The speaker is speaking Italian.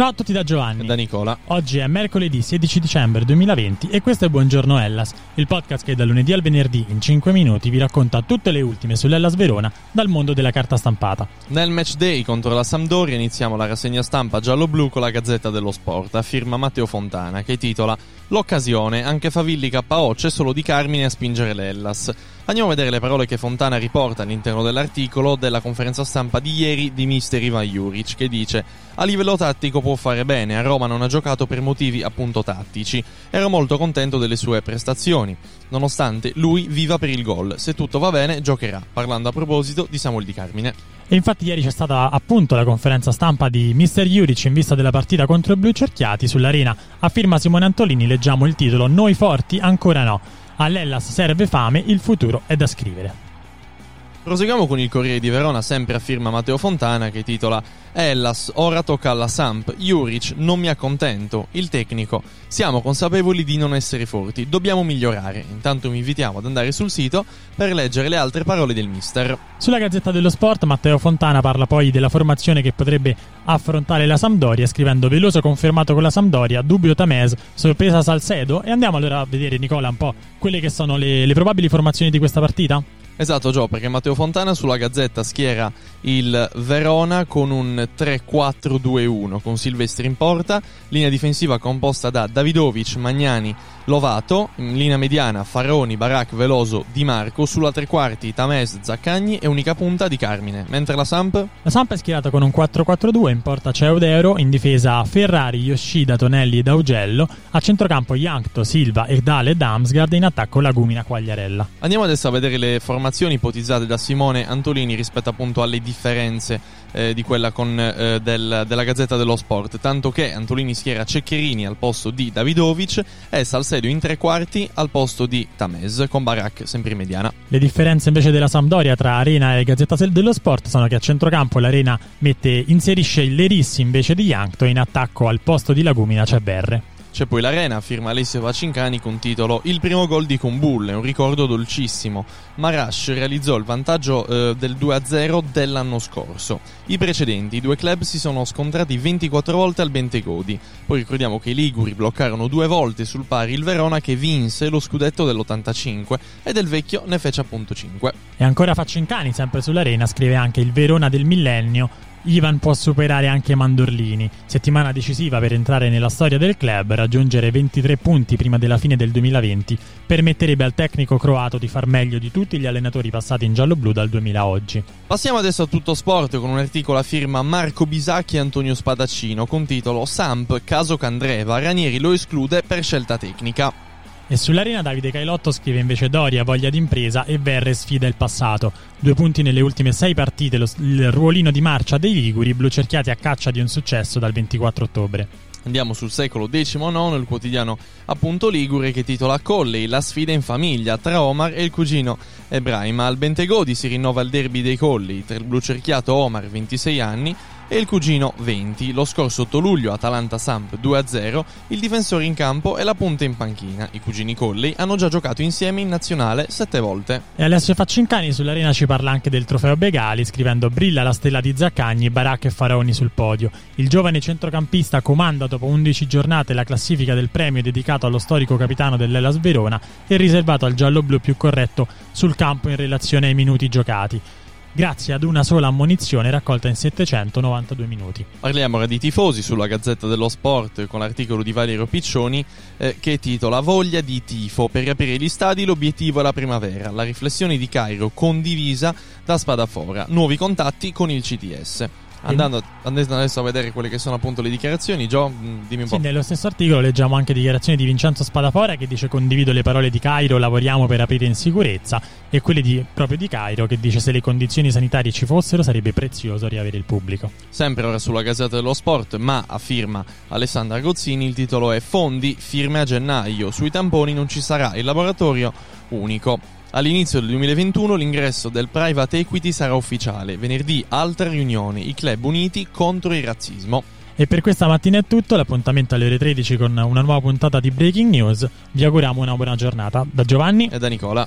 Ciao a tutti da Giovanni. E da Nicola. Oggi è mercoledì 16 dicembre 2020 e questo è Buongiorno Hellas, il podcast che dal lunedì al venerdì in 5 minuti vi racconta tutte le ultime sull'Hellas Verona dal mondo della carta stampata. Nel match day contro la Sampdoria iniziamo la rassegna stampa giallo-blu con la Gazzetta dello Sport, a firma Matteo Fontana, che titola L'occasione, anche Favilli KO, c'è solo di Carmine a spingere l'Ellas. Andiamo a vedere le parole che Fontana riporta all'interno dell'articolo della conferenza stampa di ieri di mister Ivan Juric, che dice a livello tattico può fare bene, a Roma non ha giocato per motivi appunto tattici. Ero molto contento delle sue prestazioni, nonostante lui viva per il gol. Se tutto va bene, giocherà, parlando a proposito di Samuel Di Carmine. E infatti ieri c'è stata appunto la conferenza stampa di Mister Juric in vista della partita contro i Blu Cerchiati sull'arena. A firma Simone Antolini leggiamo il titolo Noi forti ancora no. All'Ellas serve fame, il futuro è da scrivere. Proseguiamo con il Corriere di Verona, sempre a firma Matteo Fontana, che titola Ellas, ora tocca alla Samp, Juric, non mi accontento, il tecnico, siamo consapevoli di non essere forti, dobbiamo migliorare. Intanto vi invitiamo ad andare sul sito per leggere le altre parole del mister. Sulla Gazzetta dello Sport, Matteo Fontana parla poi della formazione che potrebbe affrontare la Sampdoria, scrivendo Veloso confermato con la Sampdoria, dubbio Tamez, sorpresa Salcedo. E andiamo allora a vedere, Nicola, un po' quelle che sono le, le probabili formazioni di questa partita? Esatto, Gio, perché Matteo Fontana sulla Gazzetta schiera il Verona con un 3-4-2-1 con Silvestri in porta, linea difensiva composta da Davidovic, Magnani, Lovato, in linea mediana Faroni, Barak, Veloso, Di Marco, sulla tre quarti Tames, Zaccagni e unica punta di Carmine. Mentre la Samp? La Samp è schierata con un 4-4-2, in porta c'è Eudero, in difesa Ferrari, Yoshida, Tonelli ed Augello, a centrocampo Yankto, Silva, Erdale e Damsgaard e in attacco Lagumina, Quagliarella. Andiamo adesso a vedere le formazioni ipotizzate da Simone Antolini rispetto appunto alle differenze eh, di quella con, eh, del, della Gazzetta dello Sport, tanto che Antolini schiera Ceccherini al posto di Davidovic e Salcedo in tre quarti al posto di Tamez, con Barak sempre in mediana. Le differenze invece della Sampdoria tra Arena e Gazzetta dello Sport sono che a centrocampo l'Arena mette, inserisce il Lerissi invece di Yankto e in attacco al posto di Lagumina c'è Berre. C'è poi l'Arena, firma Alessio Vacincani con titolo Il primo gol di Kumbulle, un ricordo dolcissimo. Marash realizzò il vantaggio eh, del 2-0 dell'anno scorso. I precedenti, i due club si sono scontrati 24 volte al Bentegodi. Poi ricordiamo che i Liguri bloccarono due volte sul pari il Verona che vinse lo scudetto dell'85 e del vecchio ne fece appunto 5. E ancora Facincani, sempre sull'Arena, scrive anche il Verona del millennio Ivan può superare anche Mandorlini. Settimana decisiva per entrare nella storia del club, raggiungere 23 punti prima della fine del 2020 permetterebbe al tecnico croato di far meglio di tutti gli allenatori passati in giallo-blu dal 2000 a oggi. Passiamo adesso a tutto sport con un articolo a firma Marco Bisacchi e Antonio Spadaccino con titolo Samp, caso Candreva, Ranieri lo esclude per scelta tecnica. E sull'arena Davide Cailotto scrive invece Doria voglia d'impresa e Verre sfida il passato. Due punti nelle ultime sei partite, lo, il ruolino di marcia dei Liguri, blu cerchiati a caccia di un successo dal 24 ottobre. Andiamo sul secolo XIX, il quotidiano appunto Ligure che titola Colley, la sfida in famiglia tra Omar e il cugino Ebrahim. Al Bentegodi si rinnova il derby dei Colli tra il blu cerchiato Omar, 26 anni, e il cugino 20. Lo scorso 8 luglio Atalanta Samp 2-0, il difensore in campo e la punta in panchina. I cugini Colley hanno già giocato insieme in nazionale 7 volte. E Alessio Faccincani sull'arena ci parla anche del trofeo Begali, scrivendo brilla la stella di Zaccagni, Baracca e Faraoni sul podio. Il giovane centrocampista comanda dopo 11 giornate la classifica del premio dedicato allo storico capitano dell'Elas Verona e riservato al giallo-blu più corretto sul campo in relazione ai minuti giocati grazie ad una sola ammonizione raccolta in 792 minuti. Parliamo ora di tifosi sulla Gazzetta dello Sport con l'articolo di Valerio Piccioni eh, che titola Voglia di tifo per riaprire gli stadi l'obiettivo è la primavera. La riflessione di Cairo condivisa da Spadafora. Nuovi contatti con il CTS. Andando, andando adesso a vedere quelle che sono appunto le dichiarazioni, Gio, mm, dimmi un Sì, po'. nello stesso articolo leggiamo anche dichiarazioni di Vincenzo Spadafora che dice condivido le parole di Cairo, lavoriamo per aprire in sicurezza e quelle di, proprio di Cairo che dice se le condizioni sanitarie ci fossero sarebbe prezioso riavere il pubblico. Sempre ora sulla Gazzetta dello Sport, ma a firma Alessandra Gozzini, il titolo è Fondi, firme a gennaio. Sui tamponi non ci sarà il laboratorio unico. All'inizio del 2021 l'ingresso del private equity sarà ufficiale. Venerdì altra riunione, i club uniti contro il razzismo. E per questa mattina è tutto, l'appuntamento alle ore 13 con una nuova puntata di Breaking News. Vi auguriamo una buona giornata. Da Giovanni E da Nicola.